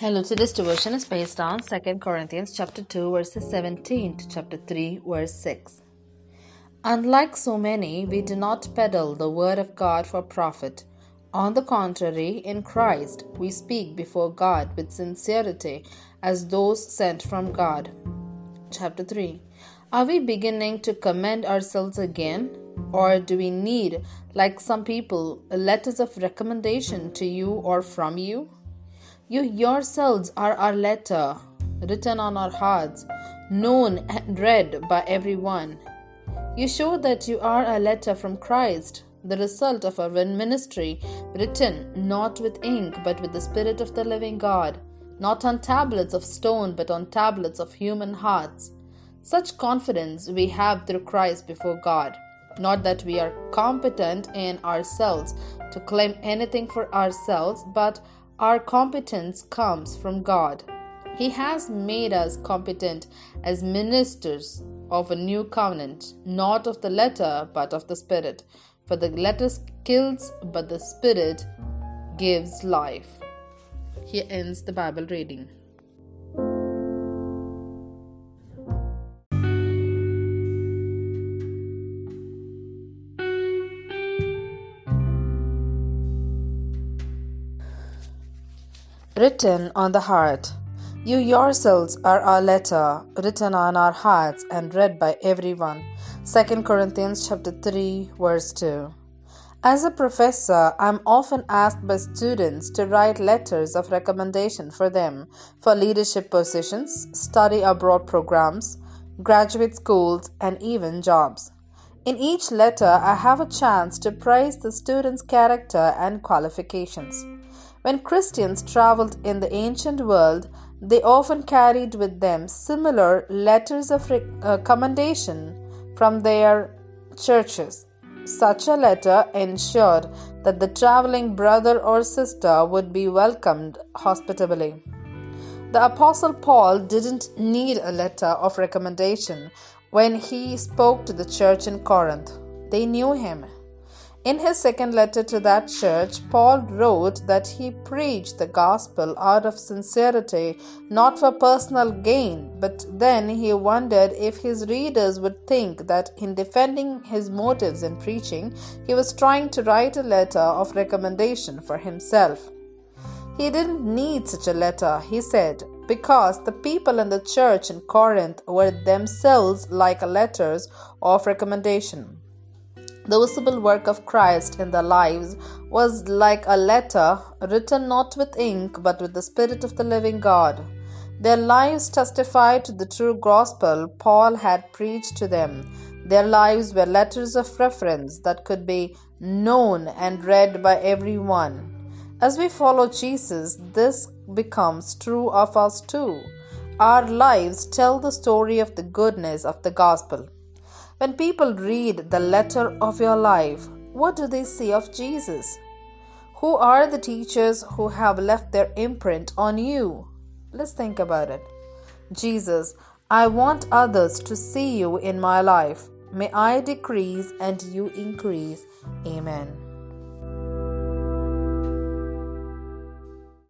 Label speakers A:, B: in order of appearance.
A: Hello, today's devotion is based on 2 Corinthians chapter 2 verses 17 to chapter 3 verse 6. Unlike so many, we do not peddle the word of God for profit. On the contrary, in Christ we speak before God with sincerity as those sent from God. Chapter 3 Are we beginning to commend ourselves again? Or do we need, like some people, letters of recommendation to you or from you? You yourselves are our letter, written on our hearts, known and read by everyone. You show that you are a letter from Christ, the result of our ministry, written not with ink but with the Spirit of the living God, not on tablets of stone but on tablets of human hearts. Such confidence we have through Christ before God. Not that we are competent in ourselves to claim anything for ourselves, but our competence comes from God. He has made us competent as ministers of a new covenant, not of the letter, but of the Spirit. For the letter kills, but the Spirit gives life. Here ends the Bible reading. Written on the heart. You yourselves are our letter, written on our hearts and read by everyone. 2 Corinthians chapter 3 verse 2. As a professor, I'm often asked by students to write letters of recommendation for them for leadership positions, study abroad programs, graduate schools, and even jobs. In each letter, I have a chance to praise the student's character and qualifications. When Christians traveled in the ancient world, they often carried with them similar letters of uh, commendation from their churches. Such a letter ensured that the traveling brother or sister would be welcomed hospitably. The Apostle Paul didn't need a letter of recommendation when he spoke to the church in Corinth. They knew him. In his second letter to that church, Paul wrote that he preached the gospel out of sincerity, not for personal gain, but then he wondered if his readers would think that in defending his motives in preaching, he was trying to write a letter of recommendation for himself. He didn't need such a letter, he said, because the people in the church in Corinth were themselves like letters of recommendation. The visible work of Christ in their lives was like a letter written not with ink but with the Spirit of the living God. Their lives testified to the true gospel Paul had preached to them. Their lives were letters of reference that could be known and read by everyone. As we follow Jesus, this becomes true of us too. Our lives tell the story of the goodness of the gospel. When people read the letter of your life, what do they see of Jesus? Who are the teachers who have left their imprint on you? Let's think about it. Jesus, I want others to see you in my life. May I decrease and you increase. Amen.